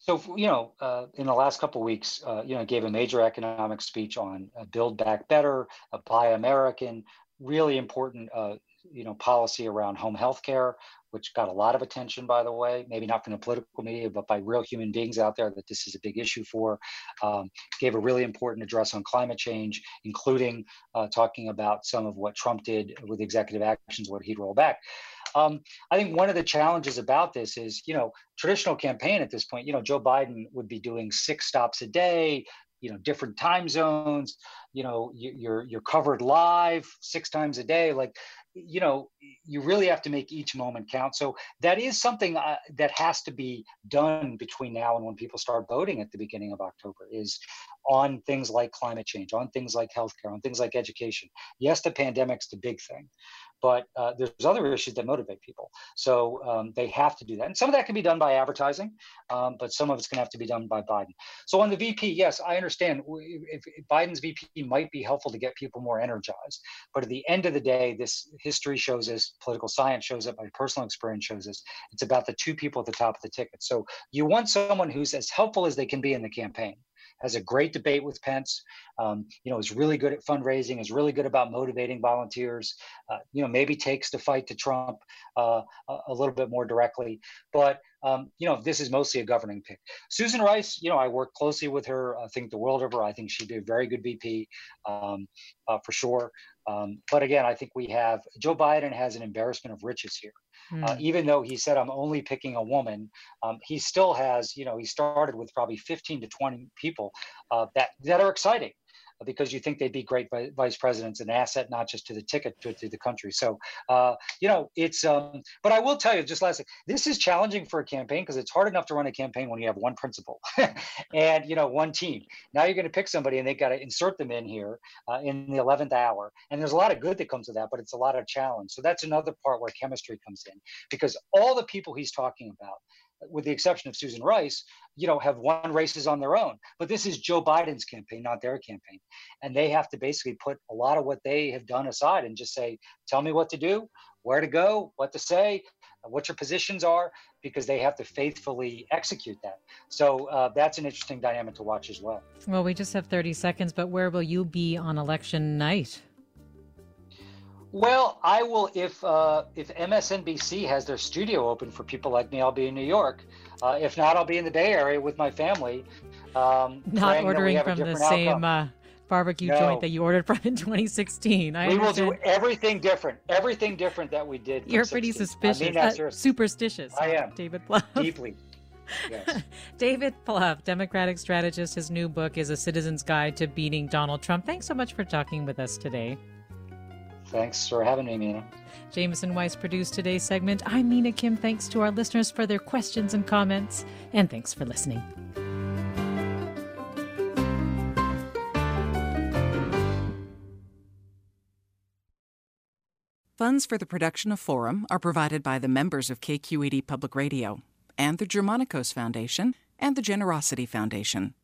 so. You know, uh, in the last couple of weeks, uh, you know, gave a major economic speech on uh, Build Back Better, Buy American, really important, uh, you know, policy around home health care, which got a lot of attention, by the way, maybe not from the political media, but by real human beings out there that this is a big issue for. Um, gave a really important address on climate change, including uh, talking about some of what Trump did with executive actions, what he'd roll back. Um, I think one of the challenges about this is, you know, traditional campaign at this point, you know, Joe Biden would be doing six stops a day, you know, different time zones, you know, you're you're covered live six times a day. Like, you know, you really have to make each moment count. So that is something uh, that has to be done between now and when people start voting at the beginning of October. Is on things like climate change, on things like healthcare, on things like education. Yes, the pandemic's the big thing, but uh, there's other issues that motivate people. So um, they have to do that. And some of that can be done by advertising, um, but some of it's going to have to be done by Biden. So on the VP, yes, I understand if, if Biden's VP might be helpful to get people more energized. But at the end of the day, this history shows us, political science shows it, my personal experience shows us, it's about the two people at the top of the ticket. So you want someone who's as helpful as they can be in the campaign has a great debate with Pence. Um, you know, is really good at fundraising, is really good about motivating volunteers. Uh, you know, maybe takes the fight to Trump uh, a, little bit more directly. But um, you know, this is mostly a governing pick. Susan Rice, you know, I work closely with her. I think the world of her. I think she'd be a very good VP um, uh, for sure. Um, but again, I think we have Joe Biden has an embarrassment of riches here. Mm. Uh, hmm. even though he said I'm only picking a woman, um, he still has, you know, he started with probably 15 to 20 people uh, that that are exciting because you think they'd be great vice presidents, an asset not just to the ticket to, to the country. So, uh, you know, it's. Um, but I will tell you, just last, this is challenging for a campaign because it's hard enough to run a campaign when you have one principal and you know one team. Now you're going to pick somebody and they've got to insert them in here uh, in the 11th hour, and there's a lot of good that comes with that, but it's a lot of challenge. So that's another part where chemistry comes in because all the people he's talking about with the exception of Susan Rice, you know, have won races on their own. But this is Joe Biden's campaign, not their campaign. And they have to basically put a lot of what they have done aside and just say, tell me what to do, where to go, what to say, what your positions are, because they have to faithfully execute that. So uh, that's an interesting dynamic to watch as well. Well, we just have 30 seconds, but where will you be on election night? Well, I will if uh, if MSNBC has their studio open for people like me. I'll be in New York. Uh, if not, I'll be in the Bay Area with my family. Um, not ordering from the same uh, barbecue no. joint that you ordered from in 2016. I we understand. will do everything different. Everything different that we did. You're pretty 16. suspicious. I mean uh, superstitious. I am. David Plouffe. Deeply. Yes. David Plouffe, Democratic strategist. His new book is A Citizen's Guide to Beating Donald Trump. Thanks so much for talking with us today. Thanks for having me, Mina. Jameson Weiss produced today's segment. I'm Mina Kim. Thanks to our listeners for their questions and comments, and thanks for listening. Funds for the production of Forum are provided by the members of KQED Public Radio and the Germanacos Foundation and the Generosity Foundation.